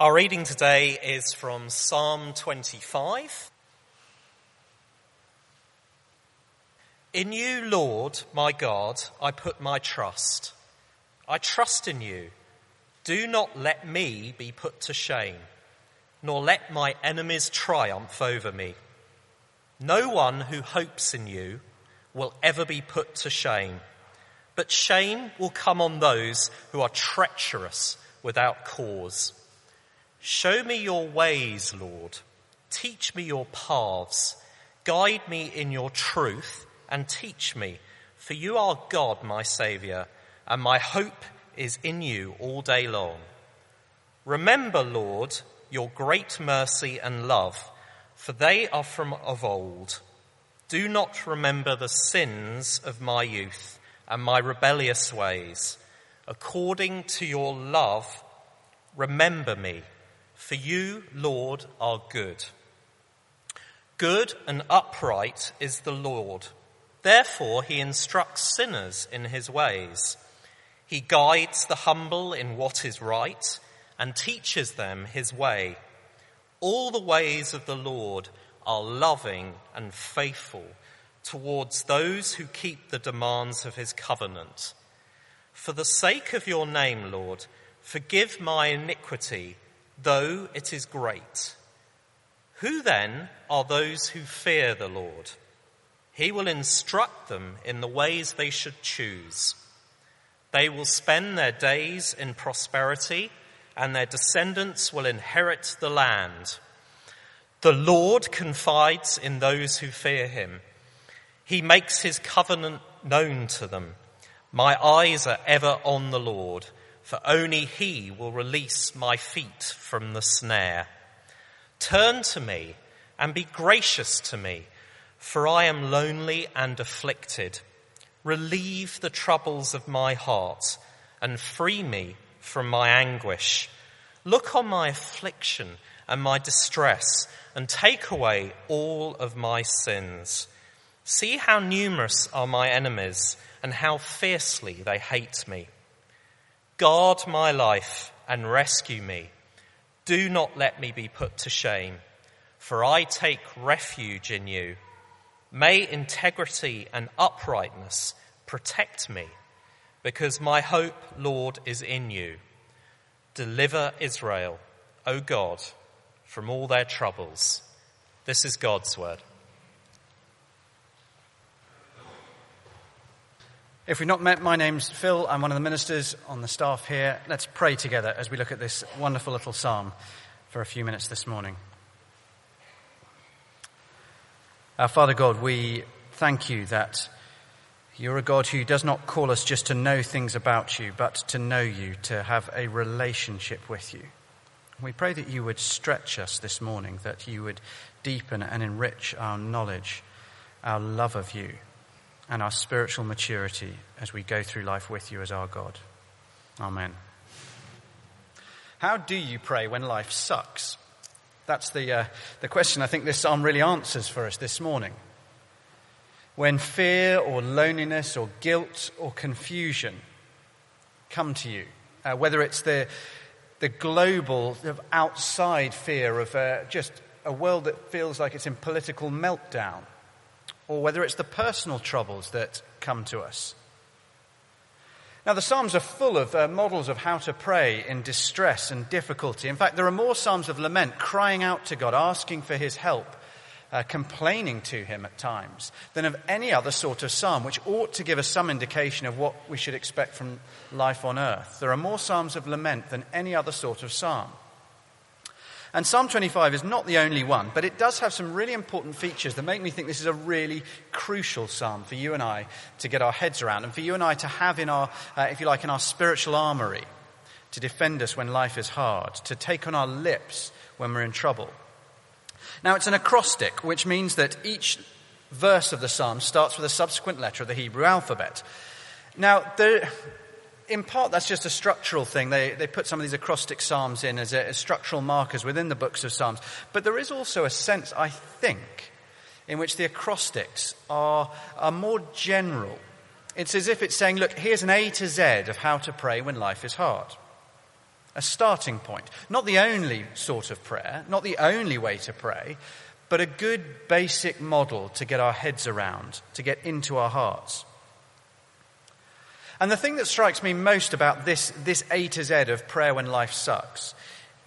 Our reading today is from Psalm 25. In you, Lord, my God, I put my trust. I trust in you. Do not let me be put to shame, nor let my enemies triumph over me. No one who hopes in you will ever be put to shame, but shame will come on those who are treacherous without cause. Show me your ways, Lord. Teach me your paths. Guide me in your truth and teach me, for you are God, my Saviour, and my hope is in you all day long. Remember, Lord, your great mercy and love, for they are from of old. Do not remember the sins of my youth and my rebellious ways. According to your love, remember me for you, Lord, are good. Good and upright is the Lord. Therefore, he instructs sinners in his ways. He guides the humble in what is right and teaches them his way. All the ways of the Lord are loving and faithful towards those who keep the demands of his covenant. For the sake of your name, Lord, forgive my iniquity though it is great. Who then are those who fear the Lord? He will instruct them in the ways they should choose. They will spend their days in prosperity, and their descendants will inherit the land. The Lord confides in those who fear him. He makes his covenant known to them. My eyes are ever on the Lord for only he will release my feet from the snare. Turn to me and be gracious to me, for I am lonely and afflicted. Relieve the troubles of my heart and free me from my anguish. Look on my affliction and my distress and take away all of my sins. See how numerous are my enemies and how fiercely they hate me. Guard my life and rescue me. Do not let me be put to shame, for I take refuge in you. May integrity and uprightness protect me, because my hope, Lord, is in you. Deliver Israel, O God, from all their troubles. This is God's word. If we've not met, my name's Phil. I'm one of the ministers on the staff here. Let's pray together as we look at this wonderful little psalm for a few minutes this morning. Our Father God, we thank you that you're a God who does not call us just to know things about you, but to know you, to have a relationship with you. We pray that you would stretch us this morning, that you would deepen and enrich our knowledge, our love of you and our spiritual maturity as we go through life with you as our God. Amen. How do you pray when life sucks? That's the, uh, the question I think this psalm really answers for us this morning. When fear or loneliness or guilt or confusion come to you, uh, whether it's the, the global of outside fear of uh, just a world that feels like it's in political meltdown, or whether it's the personal troubles that come to us. Now, the Psalms are full of uh, models of how to pray in distress and difficulty. In fact, there are more Psalms of lament, crying out to God, asking for His help, uh, complaining to Him at times, than of any other sort of Psalm, which ought to give us some indication of what we should expect from life on earth. There are more Psalms of lament than any other sort of Psalm. And Psalm 25 is not the only one, but it does have some really important features that make me think this is a really crucial psalm for you and I to get our heads around and for you and I to have in our, uh, if you like, in our spiritual armory to defend us when life is hard, to take on our lips when we're in trouble. Now, it's an acrostic, which means that each verse of the psalm starts with a subsequent letter of the Hebrew alphabet. Now, there, in part, that's just a structural thing. They, they put some of these acrostic psalms in as, a, as structural markers within the books of Psalms. But there is also a sense, I think, in which the acrostics are, are more general. It's as if it's saying, look, here's an A to Z of how to pray when life is hard. a starting point. Not the only sort of prayer, not the only way to pray, but a good basic model to get our heads around, to get into our hearts. And the thing that strikes me most about this, this A to Z of prayer when life sucks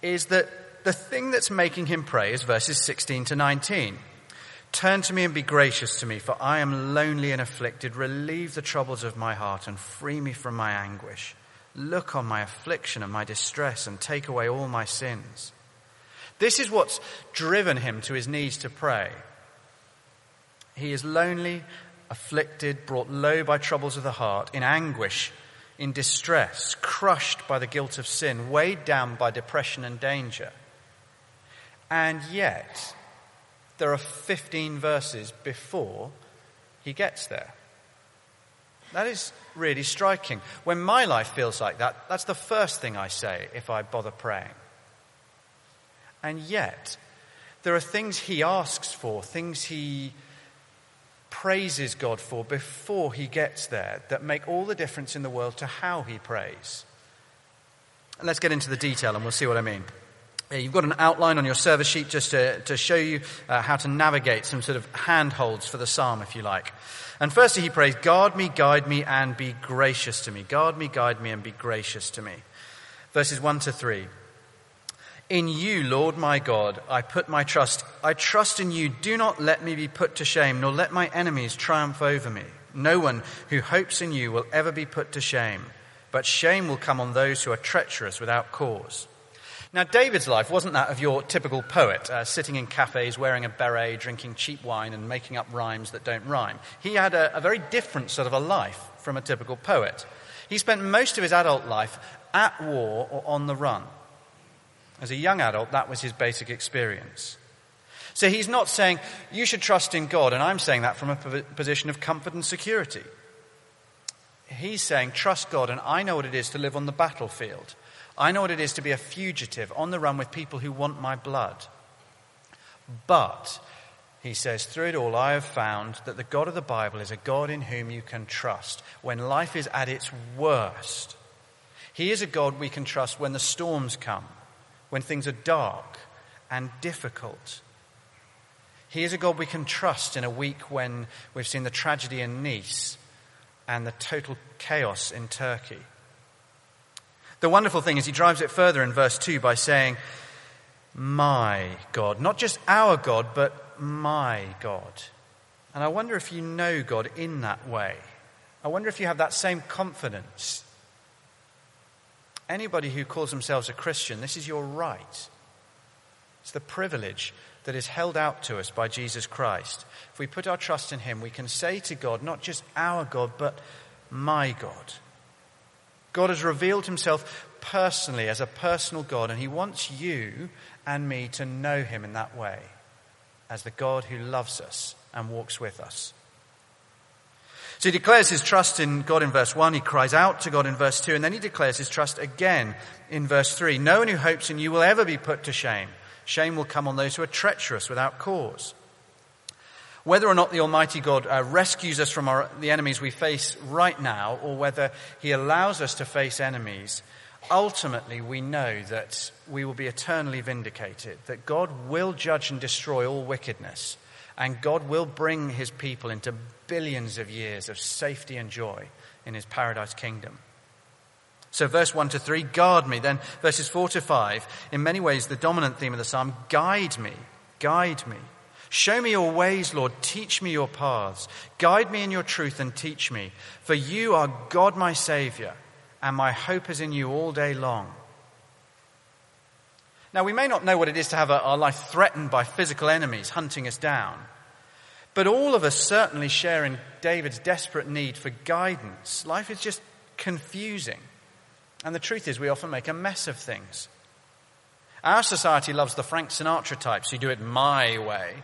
is that the thing that's making him pray is verses 16 to 19. Turn to me and be gracious to me, for I am lonely and afflicted. Relieve the troubles of my heart and free me from my anguish. Look on my affliction and my distress and take away all my sins. This is what's driven him to his knees to pray. He is lonely, afflicted, brought low by troubles of the heart, in anguish, in distress, crushed by the guilt of sin, weighed down by depression and danger. And yet, there are 15 verses before he gets there. That is really striking. When my life feels like that, that's the first thing I say if I bother praying. And yet, there are things he asks for, things he praises God for before he gets there that make all the difference in the world to how he prays. And let's get into the detail and we'll see what I mean. You've got an outline on your service sheet just to, to show you uh, how to navigate some sort of handholds for the psalm, if you like. And firstly, he prays, Guard me, guide me, and be gracious to me. Guard me, guide me, and be gracious to me. Verses 1 to 3. In you, Lord my God, I put my trust. I trust in you. Do not let me be put to shame, nor let my enemies triumph over me. No one who hopes in you will ever be put to shame, but shame will come on those who are treacherous without cause. Now, David's life wasn't that of your typical poet, uh, sitting in cafes, wearing a beret, drinking cheap wine, and making up rhymes that don't rhyme. He had a, a very different sort of a life from a typical poet. He spent most of his adult life at war or on the run. As a young adult, that was his basic experience. So he's not saying, you should trust in God, and I'm saying that from a position of comfort and security. He's saying, trust God, and I know what it is to live on the battlefield. I know what it is to be a fugitive on the run with people who want my blood. But, he says, through it all, I have found that the God of the Bible is a God in whom you can trust when life is at its worst. He is a God we can trust when the storms come, when things are dark and difficult. He is a God we can trust in a week when we've seen the tragedy in Nice and the total chaos in Turkey. The wonderful thing is he drives it further in verse 2 by saying, My God. Not just our God, but my God. And I wonder if you know God in that way. I wonder if you have that same confidence. Anybody who calls themselves a Christian, this is your right. It's the privilege that is held out to us by Jesus Christ. If we put our trust in Him, we can say to God, not just our God, but my God. God has revealed himself personally as a personal God, and he wants you and me to know him in that way as the God who loves us and walks with us. So he declares his trust in God in verse 1, he cries out to God in verse 2, and then he declares his trust again in verse 3. No one who hopes in you will ever be put to shame. Shame will come on those who are treacherous without cause. Whether or not the Almighty God uh, rescues us from our, the enemies we face right now, or whether He allows us to face enemies, ultimately we know that we will be eternally vindicated, that God will judge and destroy all wickedness, and God will bring His people into billions of years of safety and joy in His paradise kingdom. So, verse 1 to 3, guard me. Then, verses 4 to 5, in many ways, the dominant theme of the psalm, guide me, guide me. Show me your ways, Lord. Teach me your paths. Guide me in your truth and teach me. For you are God, my Savior, and my hope is in you all day long. Now, we may not know what it is to have our life threatened by physical enemies hunting us down, but all of us certainly share in David's desperate need for guidance. Life is just confusing. And the truth is, we often make a mess of things. Our society loves the Frank Sinatra types who do it my way,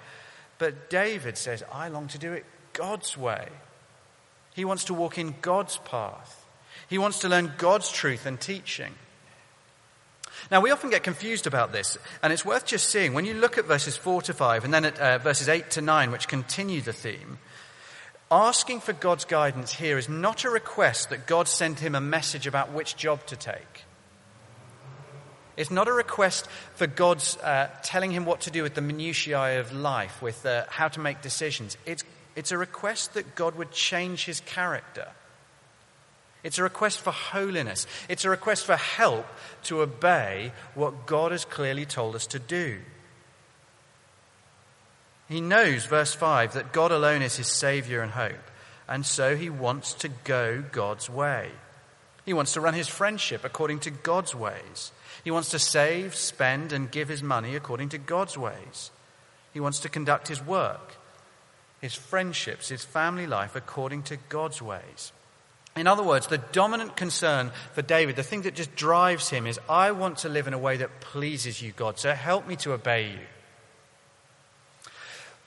but David says, I long to do it God's way. He wants to walk in God's path. He wants to learn God's truth and teaching. Now, we often get confused about this, and it's worth just seeing. When you look at verses 4 to 5 and then at uh, verses 8 to 9, which continue the theme, asking for God's guidance here is not a request that God send him a message about which job to take. It's not a request for God's uh, telling him what to do with the minutiae of life, with uh, how to make decisions. It's, it's a request that God would change his character. It's a request for holiness. It's a request for help to obey what God has clearly told us to do. He knows, verse 5, that God alone is his Savior and hope, and so he wants to go God's way. He wants to run his friendship according to God's ways. He wants to save, spend, and give his money according to God's ways. He wants to conduct his work, his friendships, his family life according to God's ways. In other words, the dominant concern for David, the thing that just drives him, is I want to live in a way that pleases you, God, so help me to obey you.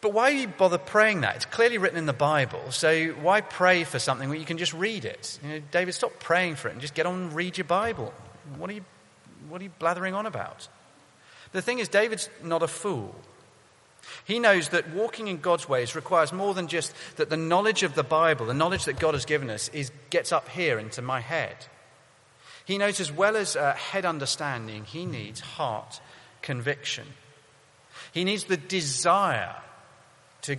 But why do you bother praying that? It's clearly written in the Bible, so why pray for something when you can just read it? You know, David, stop praying for it and just get on and read your Bible. What are you what are you blathering on about? The thing is, David's not a fool. He knows that walking in God's ways requires more than just that the knowledge of the Bible, the knowledge that God has given us, is, gets up here into my head. He knows as well as uh, head understanding, he needs heart conviction. He needs the desire to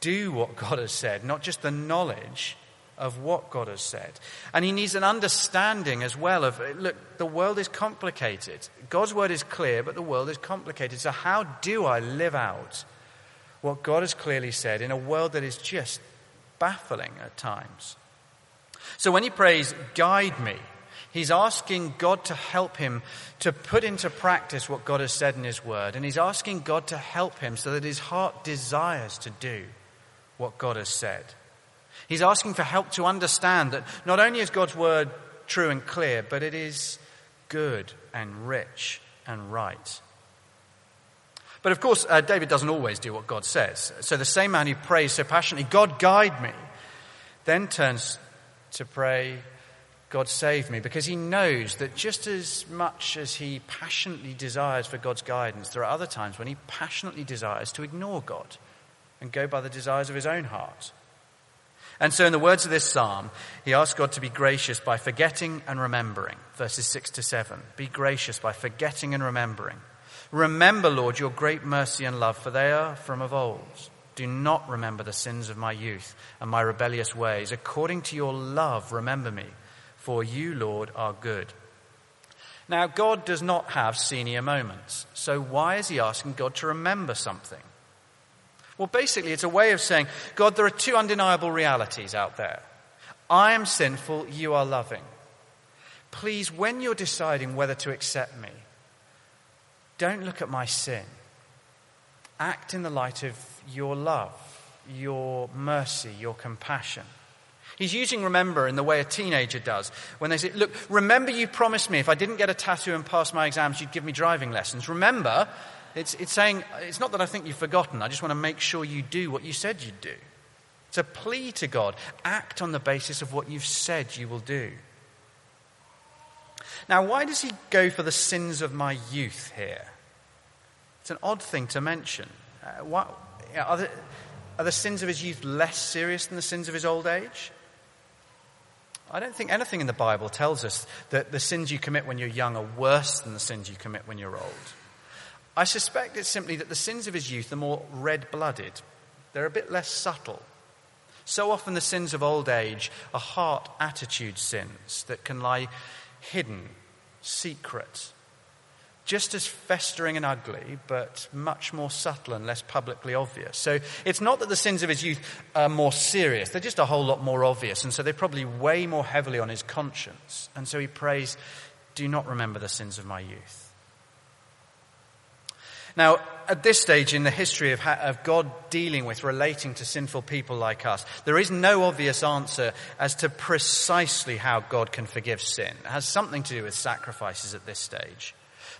do what God has said, not just the knowledge of what God has said. And he needs an understanding as well of look, the world is complicated. God's word is clear, but the world is complicated. So, how do I live out what God has clearly said in a world that is just baffling at times? So, when he prays, guide me, he's asking God to help him to put into practice what God has said in his word. And he's asking God to help him so that his heart desires to do what God has said. He's asking for help to understand that not only is God's word true and clear, but it is good and rich and right. But of course, uh, David doesn't always do what God says. So the same man who prays so passionately, God guide me, then turns to pray, God save me, because he knows that just as much as he passionately desires for God's guidance, there are other times when he passionately desires to ignore God and go by the desires of his own heart. And so, in the words of this psalm, he asks God to be gracious by forgetting and remembering. Verses 6 to 7. Be gracious by forgetting and remembering. Remember, Lord, your great mercy and love, for they are from of old. Do not remember the sins of my youth and my rebellious ways. According to your love, remember me, for you, Lord, are good. Now, God does not have senior moments. So, why is he asking God to remember something? Well, basically, it's a way of saying, God, there are two undeniable realities out there. I am sinful, you are loving. Please, when you're deciding whether to accept me, don't look at my sin. Act in the light of your love, your mercy, your compassion. He's using remember in the way a teenager does when they say, Look, remember you promised me if I didn't get a tattoo and pass my exams, you'd give me driving lessons. Remember, it's, it's saying, it's not that I think you've forgotten, I just want to make sure you do what you said you'd do. It's a plea to God. Act on the basis of what you've said you will do. Now, why does he go for the sins of my youth here? It's an odd thing to mention. Uh, what, are, the, are the sins of his youth less serious than the sins of his old age? I don't think anything in the Bible tells us that the sins you commit when you're young are worse than the sins you commit when you're old. I suspect it's simply that the sins of his youth are more red blooded, they're a bit less subtle. So often, the sins of old age are heart attitude sins that can lie hidden, secret, just as festering and ugly, but much more subtle and less publicly obvious. So it's not that the sins of his youth are more serious, they're just a whole lot more obvious, and so they probably weigh more heavily on his conscience. And so he prays, Do not remember the sins of my youth. Now, at this stage in the history of, of, God dealing with, relating to sinful people like us, there is no obvious answer as to precisely how God can forgive sin. It has something to do with sacrifices at this stage.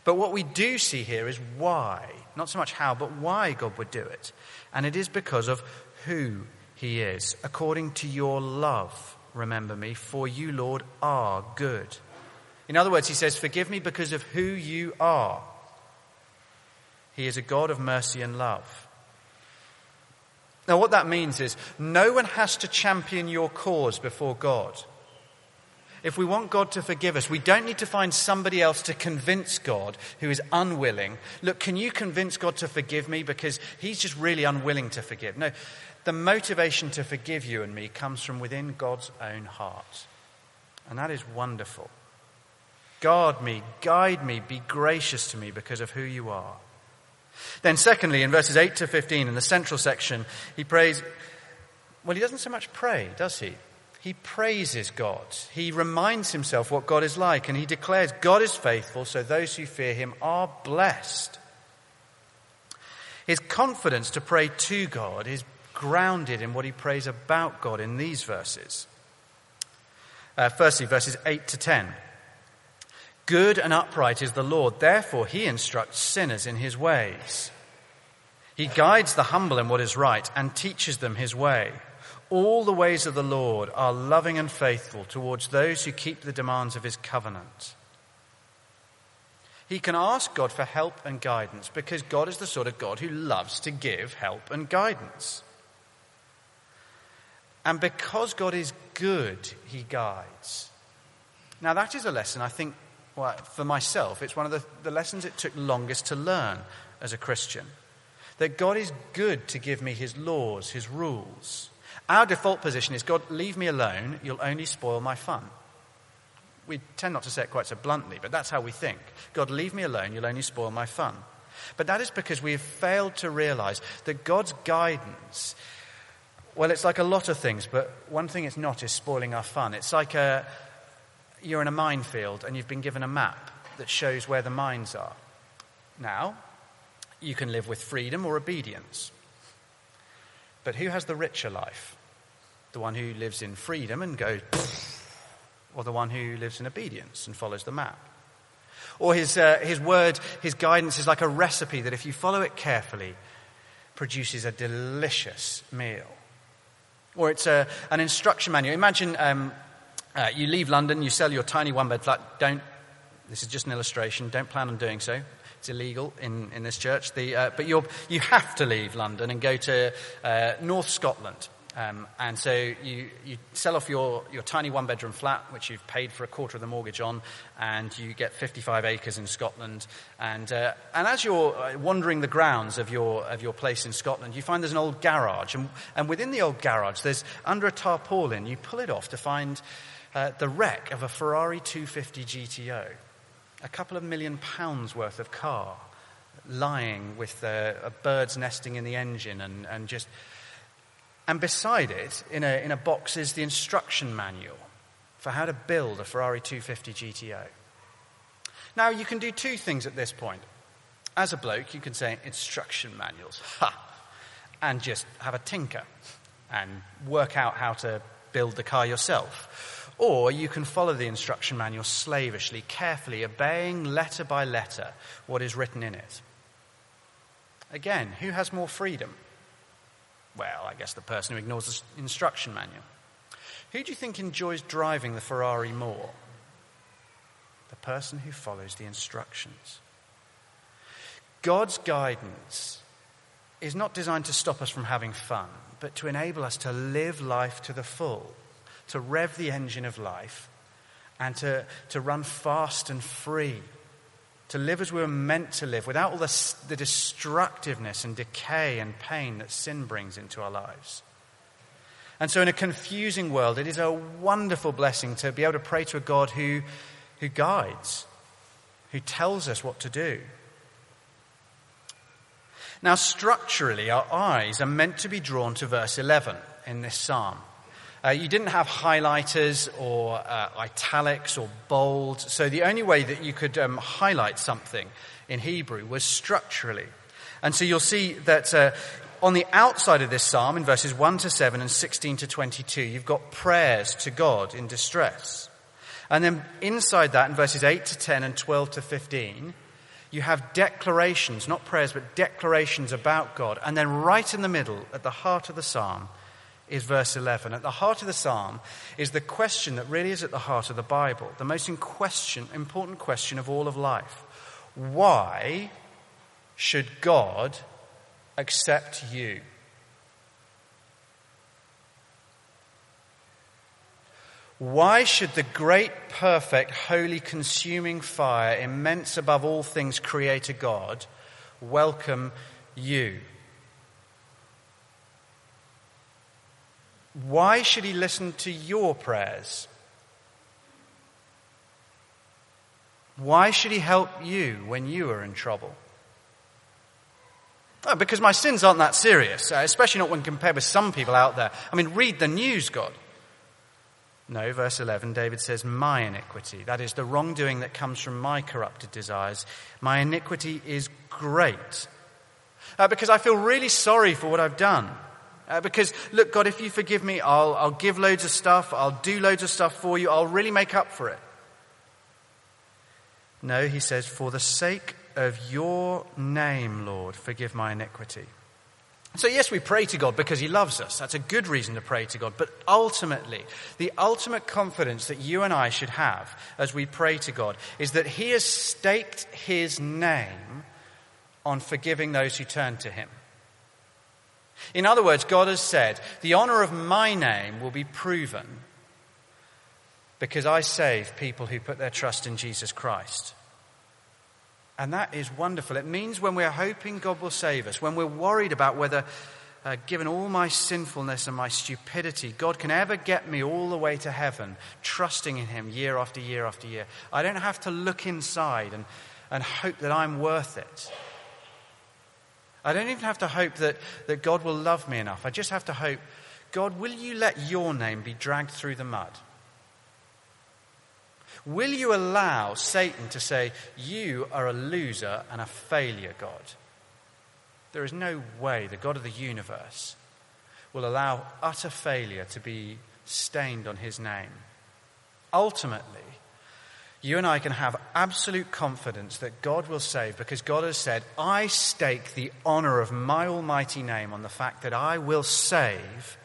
But what we do see here is why. Not so much how, but why God would do it. And it is because of who He is. According to your love, remember me, for you, Lord, are good. In other words, He says, Forgive me because of who you are. He is a God of mercy and love. Now, what that means is no one has to champion your cause before God. If we want God to forgive us, we don't need to find somebody else to convince God who is unwilling. Look, can you convince God to forgive me? Because he's just really unwilling to forgive. No, the motivation to forgive you and me comes from within God's own heart. And that is wonderful. Guard me, guide me, be gracious to me because of who you are. Then, secondly, in verses 8 to 15, in the central section, he prays, well, he doesn't so much pray, does he? He praises God. He reminds himself what God is like, and he declares God is faithful, so those who fear him are blessed. His confidence to pray to God is grounded in what he prays about God in these verses. Uh, firstly, verses 8 to 10. Good and upright is the Lord, therefore he instructs sinners in his ways. He guides the humble in what is right and teaches them his way. All the ways of the Lord are loving and faithful towards those who keep the demands of his covenant. He can ask God for help and guidance because God is the sort of God who loves to give help and guidance. And because God is good, he guides. Now, that is a lesson I think, well, for myself, it's one of the, the lessons it took longest to learn as a Christian. That God is good to give me his laws, his rules. Our default position is God, leave me alone, you'll only spoil my fun. We tend not to say it quite so bluntly, but that's how we think. God, leave me alone, you'll only spoil my fun. But that is because we have failed to realize that God's guidance, well, it's like a lot of things, but one thing it's not is spoiling our fun. It's like a, you're in a minefield and you've been given a map that shows where the mines are. Now, you can live with freedom or obedience. But who has the richer life? The one who lives in freedom and goes, or the one who lives in obedience and follows the map? Or his, uh, his word, his guidance is like a recipe that if you follow it carefully, produces a delicious meal. Or it's a, an instruction manual. Imagine um, uh, you leave London, you sell your tiny one bed flat. Don't, this is just an illustration, don't plan on doing so. It's illegal in, in this church. The, uh, but you you have to leave London and go to uh, North Scotland. Um, and so you, you sell off your, your tiny one bedroom flat, which you've paid for a quarter of the mortgage on, and you get 55 acres in Scotland. And, uh, and as you're uh, wandering the grounds of your, of your place in Scotland, you find there's an old garage. And, and within the old garage, there's under a tarpaulin, you pull it off to find uh, the wreck of a Ferrari 250 GTO a couple of million pounds worth of car lying with uh, a bird's nesting in the engine and, and just. And beside it, in a, in a box, is the instruction manual for how to build a Ferrari 250 GTO. Now, you can do two things at this point. As a bloke, you can say instruction manuals, ha, and just have a tinker and work out how to build the car yourself. Or you can follow the instruction manual slavishly, carefully, obeying letter by letter what is written in it. Again, who has more freedom? Well, I guess the person who ignores the instruction manual. Who do you think enjoys driving the Ferrari more? The person who follows the instructions. God's guidance is not designed to stop us from having fun, but to enable us to live life to the full to rev the engine of life and to, to run fast and free, to live as we were meant to live without all the, the destructiveness and decay and pain that sin brings into our lives. And so, in a confusing world, it is a wonderful blessing to be able to pray to a God who, who guides, who tells us what to do. Now, structurally, our eyes are meant to be drawn to verse 11 in this psalm. Uh, you didn't have highlighters or uh, italics or bold, so the only way that you could um, highlight something in Hebrew was structurally. And so you'll see that uh, on the outside of this psalm, in verses 1 to 7 and 16 to 22, you've got prayers to God in distress. And then inside that, in verses 8 to 10 and 12 to 15, you have declarations, not prayers, but declarations about God. And then right in the middle, at the heart of the psalm, is verse 11. At the heart of the psalm is the question that really is at the heart of the Bible, the most question, important question of all of life. Why should God accept you? Why should the great, perfect, holy, consuming fire, immense above all things, Creator God, welcome you? Why should he listen to your prayers? Why should he help you when you are in trouble? Oh, because my sins aren't that serious, uh, especially not when compared with some people out there. I mean, read the news, God. No, verse 11, David says, My iniquity, that is the wrongdoing that comes from my corrupted desires, my iniquity is great. Uh, because I feel really sorry for what I've done. Uh, because, look, God, if you forgive me, I'll, I'll give loads of stuff, I'll do loads of stuff for you, I'll really make up for it. No, he says, for the sake of your name, Lord, forgive my iniquity. So, yes, we pray to God because He loves us. That's a good reason to pray to God. But ultimately, the ultimate confidence that you and I should have as we pray to God is that He has staked His name on forgiving those who turn to Him. In other words, God has said, the honor of my name will be proven because I save people who put their trust in Jesus Christ. And that is wonderful. It means when we're hoping God will save us, when we're worried about whether, uh, given all my sinfulness and my stupidity, God can ever get me all the way to heaven, trusting in Him year after year after year. I don't have to look inside and, and hope that I'm worth it. I don't even have to hope that, that God will love me enough. I just have to hope, God, will you let your name be dragged through the mud? Will you allow Satan to say, You are a loser and a failure, God? There is no way the God of the universe will allow utter failure to be stained on his name. Ultimately, you and I can have absolute confidence that God will save because God has said, I stake the honor of my almighty name on the fact that I will save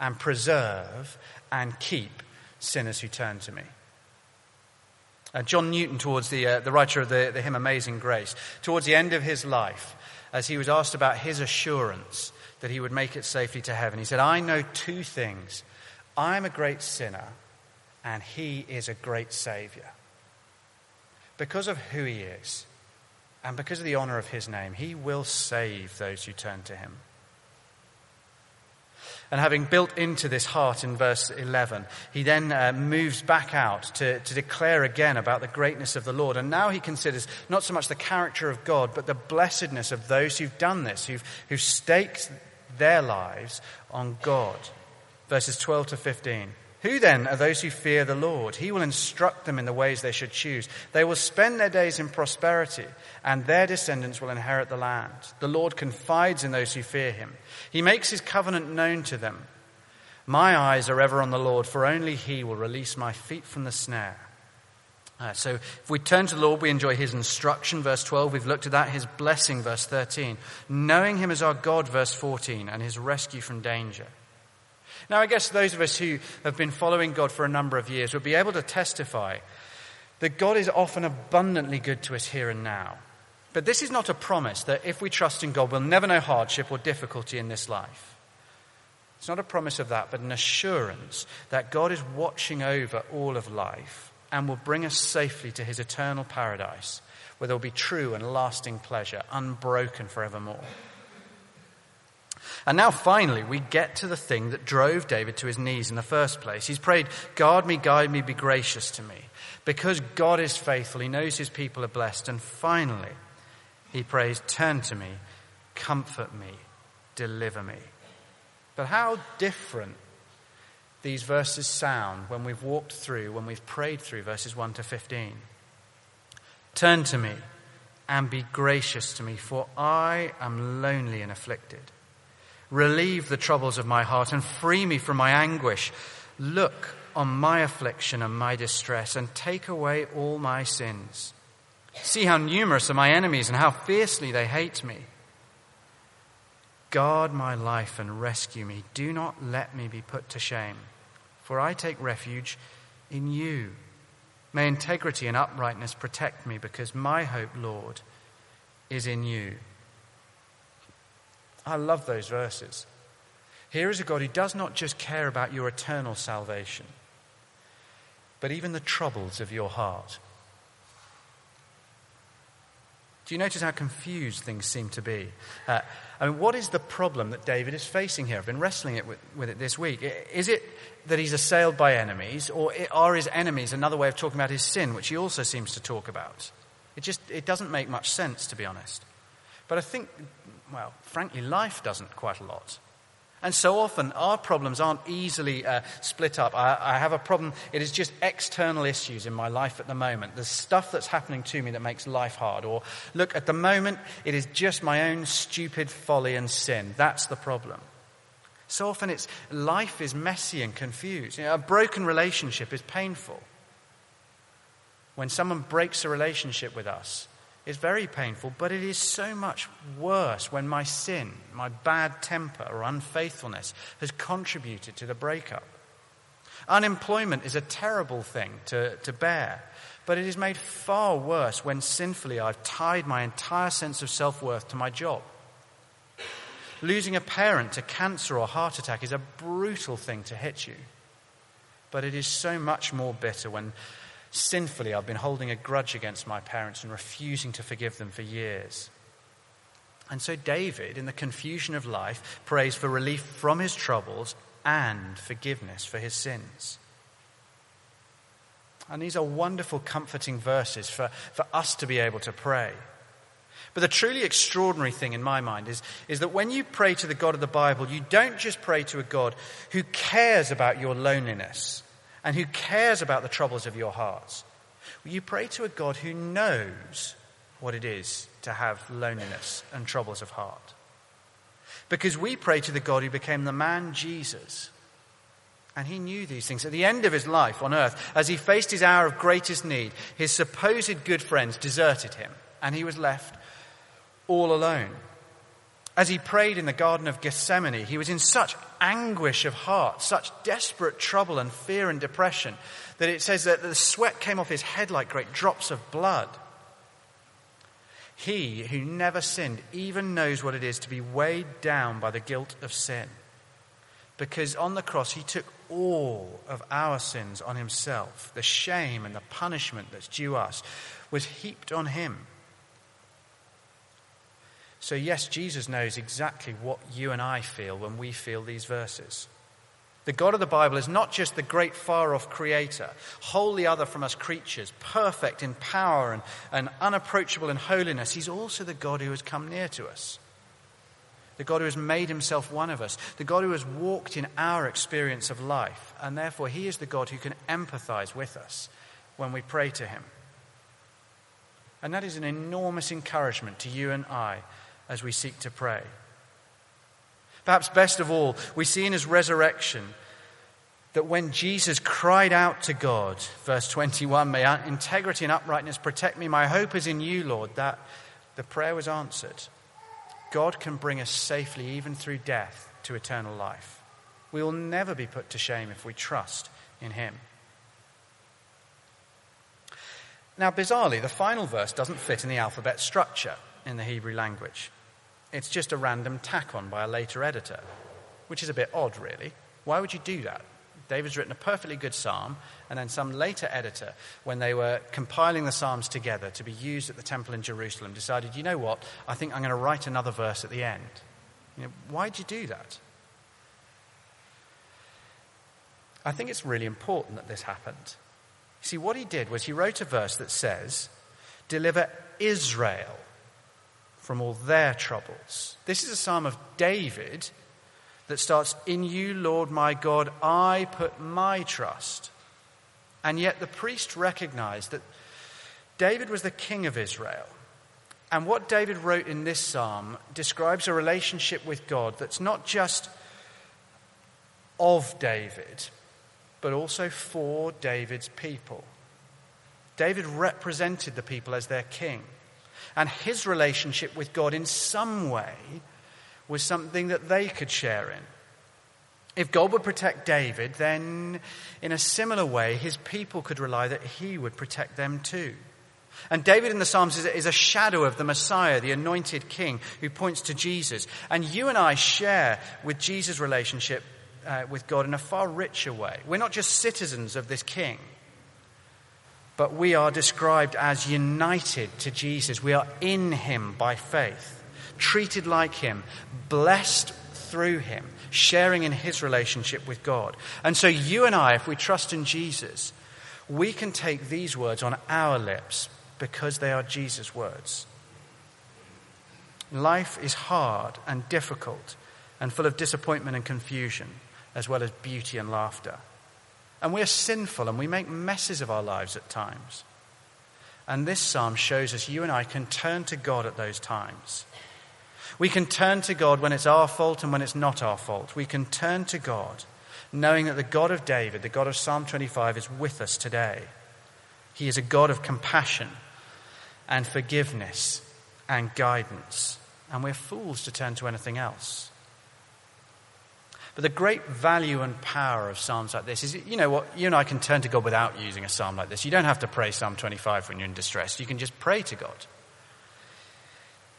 and preserve and keep sinners who turn to me. Uh, John Newton, towards the, uh, the writer of the, the hymn Amazing Grace, towards the end of his life, as he was asked about his assurance that he would make it safely to heaven, he said, I know two things. I'm a great sinner, and he is a great Savior because of who he is and because of the honor of his name, he will save those who turn to him. And having built into this heart in verse 11, he then uh, moves back out to, to declare again about the greatness of the Lord. And now he considers not so much the character of God, but the blessedness of those who've done this, who've, who've staked their lives on God. Verses 12 to 15. Who then are those who fear the Lord? He will instruct them in the ways they should choose. They will spend their days in prosperity, and their descendants will inherit the land. The Lord confides in those who fear him. He makes his covenant known to them. My eyes are ever on the Lord, for only he will release my feet from the snare. Uh, so if we turn to the Lord, we enjoy his instruction, verse 12. We've looked at that, his blessing, verse 13. Knowing him as our God, verse 14, and his rescue from danger. Now, I guess those of us who have been following God for a number of years will be able to testify that God is often abundantly good to us here and now. But this is not a promise that if we trust in God, we'll never know hardship or difficulty in this life. It's not a promise of that, but an assurance that God is watching over all of life and will bring us safely to his eternal paradise, where there will be true and lasting pleasure, unbroken forevermore. And now finally, we get to the thing that drove David to his knees in the first place. He's prayed, Guard me, guide me, be gracious to me. Because God is faithful, he knows his people are blessed. And finally, he prays, Turn to me, comfort me, deliver me. But how different these verses sound when we've walked through, when we've prayed through verses 1 to 15. Turn to me and be gracious to me, for I am lonely and afflicted. Relieve the troubles of my heart and free me from my anguish. Look on my affliction and my distress and take away all my sins. See how numerous are my enemies and how fiercely they hate me. Guard my life and rescue me. Do not let me be put to shame, for I take refuge in you. May integrity and uprightness protect me, because my hope, Lord, is in you. I love those verses. Here is a God who does not just care about your eternal salvation, but even the troubles of your heart. Do you notice how confused things seem to be? Uh, I mean, what is the problem that David is facing here? I've been wrestling it with, with, it this week. Is it that he's assailed by enemies, or are his enemies another way of talking about his sin, which he also seems to talk about? It just it doesn't make much sense, to be honest. But I think, well, frankly, life doesn't quite a lot. And so often our problems aren't easily uh, split up. I, I, have a problem, it is just external issues in my life at the moment. There's stuff that's happening to me that makes life hard. Or, look, at the moment, it is just my own stupid folly and sin. That's the problem. So often it's life is messy and confused. You know, a broken relationship is painful. When someone breaks a relationship with us, is very painful, but it is so much worse when my sin, my bad temper or unfaithfulness has contributed to the breakup. Unemployment is a terrible thing to, to bear, but it is made far worse when sinfully I've tied my entire sense of self worth to my job. Losing a parent to cancer or heart attack is a brutal thing to hit you, but it is so much more bitter when Sinfully, I've been holding a grudge against my parents and refusing to forgive them for years. And so, David, in the confusion of life, prays for relief from his troubles and forgiveness for his sins. And these are wonderful, comforting verses for, for us to be able to pray. But the truly extraordinary thing in my mind is, is that when you pray to the God of the Bible, you don't just pray to a God who cares about your loneliness and who cares about the troubles of your hearts. Will you pray to a God who knows what it is to have loneliness and troubles of heart? Because we pray to the God who became the man Jesus. And he knew these things. At the end of his life on earth, as he faced his hour of greatest need, his supposed good friends deserted him, and he was left all alone. As he prayed in the Garden of Gethsemane, he was in such anguish of heart, such desperate trouble and fear and depression, that it says that the sweat came off his head like great drops of blood. He who never sinned even knows what it is to be weighed down by the guilt of sin. Because on the cross, he took all of our sins on himself. The shame and the punishment that's due us was heaped on him. So, yes, Jesus knows exactly what you and I feel when we feel these verses. The God of the Bible is not just the great far off creator, wholly other from us creatures, perfect in power and, and unapproachable in holiness. He's also the God who has come near to us. The God who has made himself one of us. The God who has walked in our experience of life. And therefore, he is the God who can empathize with us when we pray to him. And that is an enormous encouragement to you and I as we seek to pray. Perhaps best of all, we see in his resurrection that when Jesus cried out to God, verse 21, may integrity and uprightness protect me, my hope is in you, Lord, that the prayer was answered. God can bring us safely, even through death, to eternal life. We will never be put to shame if we trust in him. Now, bizarrely, the final verse doesn't fit in the alphabet structure in the Hebrew language. It's just a random tack on by a later editor, which is a bit odd, really. Why would you do that? David's written a perfectly good psalm, and then some later editor, when they were compiling the psalms together to be used at the temple in Jerusalem, decided, you know what, I think I'm going to write another verse at the end. You know, why'd you do that? I think it's really important that this happened. See, what he did was he wrote a verse that says, Deliver Israel from all their troubles. This is a psalm of David that starts, In you, Lord my God, I put my trust. And yet the priest recognized that David was the king of Israel. And what David wrote in this psalm describes a relationship with God that's not just of David, but also for David's people. David represented the people as their king. And his relationship with God, in some way, was something that they could share in. If God would protect David, then in a similar way, his people could rely that he would protect them too. And David in the Psalms is a shadow of the Messiah, the anointed king who points to Jesus. And you and I share with Jesus' relationship uh, with God in a far richer way. We're not just citizens of this king, but we are described as united to Jesus. We are in him by faith, treated like him, blessed through him, sharing in his relationship with God. And so, you and I, if we trust in Jesus, we can take these words on our lips because they are Jesus' words. Life is hard and difficult and full of disappointment and confusion, as well as beauty and laughter. And we're sinful and we make messes of our lives at times. And this psalm shows us you and I can turn to God at those times. We can turn to God when it's our fault and when it's not our fault. We can turn to God knowing that the God of David, the God of Psalm 25, is with us today. He is a God of compassion and forgiveness and guidance. And we're fools to turn to anything else. But the great value and power of Psalms like this is, you know what, you and I can turn to God without using a Psalm like this. You don't have to pray Psalm 25 when you're in distress. You can just pray to God.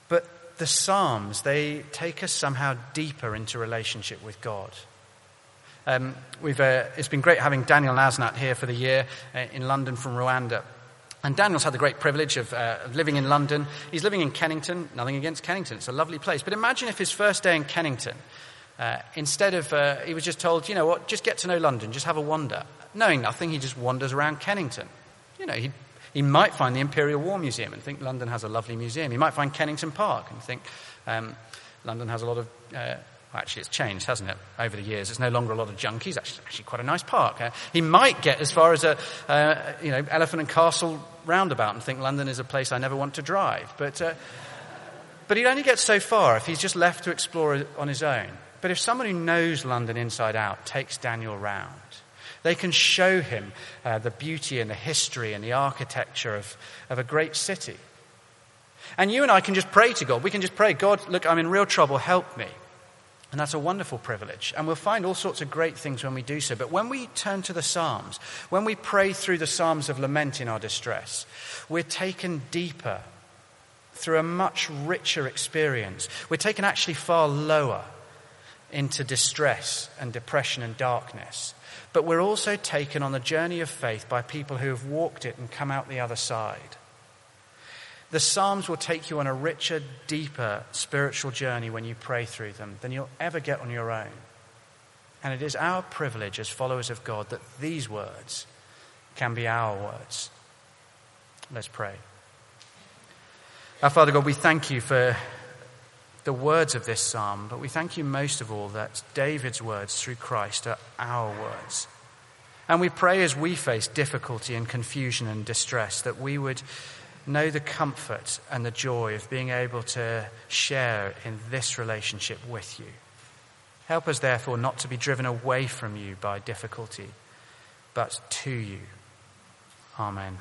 But the Psalms, they take us somehow deeper into relationship with God. Um, we've, uh, it's been great having Daniel Nasnat here for the year uh, in London from Rwanda. And Daniel's had the great privilege of, uh, of, living in London. He's living in Kennington, nothing against Kennington, it's a lovely place. But imagine if his first day in Kennington, uh, instead of, uh, he was just told, you know what, just get to know London, just have a wander. Knowing nothing, he just wanders around Kennington. You know, he, he might find the Imperial War Museum and think London has a lovely museum. He might find Kennington Park and think um, London has a lot of. Uh, actually, it's changed, hasn't it, over the years? It's no longer a lot of junkies. Actually, actually quite a nice park. Uh, he might get as far as a, uh, you know, Elephant and Castle roundabout and think London is a place I never want to drive. But, uh, but he'd only get so far if he's just left to explore on his own. But if someone who knows London inside out takes Daniel round, they can show him uh, the beauty and the history and the architecture of, of a great city. And you and I can just pray to God. We can just pray, God, look, I'm in real trouble, help me. And that's a wonderful privilege. And we'll find all sorts of great things when we do so. But when we turn to the Psalms, when we pray through the Psalms of lament in our distress, we're taken deeper through a much richer experience. We're taken actually far lower into distress and depression and darkness. But we're also taken on the journey of faith by people who have walked it and come out the other side. The Psalms will take you on a richer, deeper spiritual journey when you pray through them than you'll ever get on your own. And it is our privilege as followers of God that these words can be our words. Let's pray. Our Father God, we thank you for the words of this psalm, but we thank you most of all that David's words through Christ are our words. And we pray as we face difficulty and confusion and distress that we would know the comfort and the joy of being able to share in this relationship with you. Help us, therefore, not to be driven away from you by difficulty, but to you. Amen.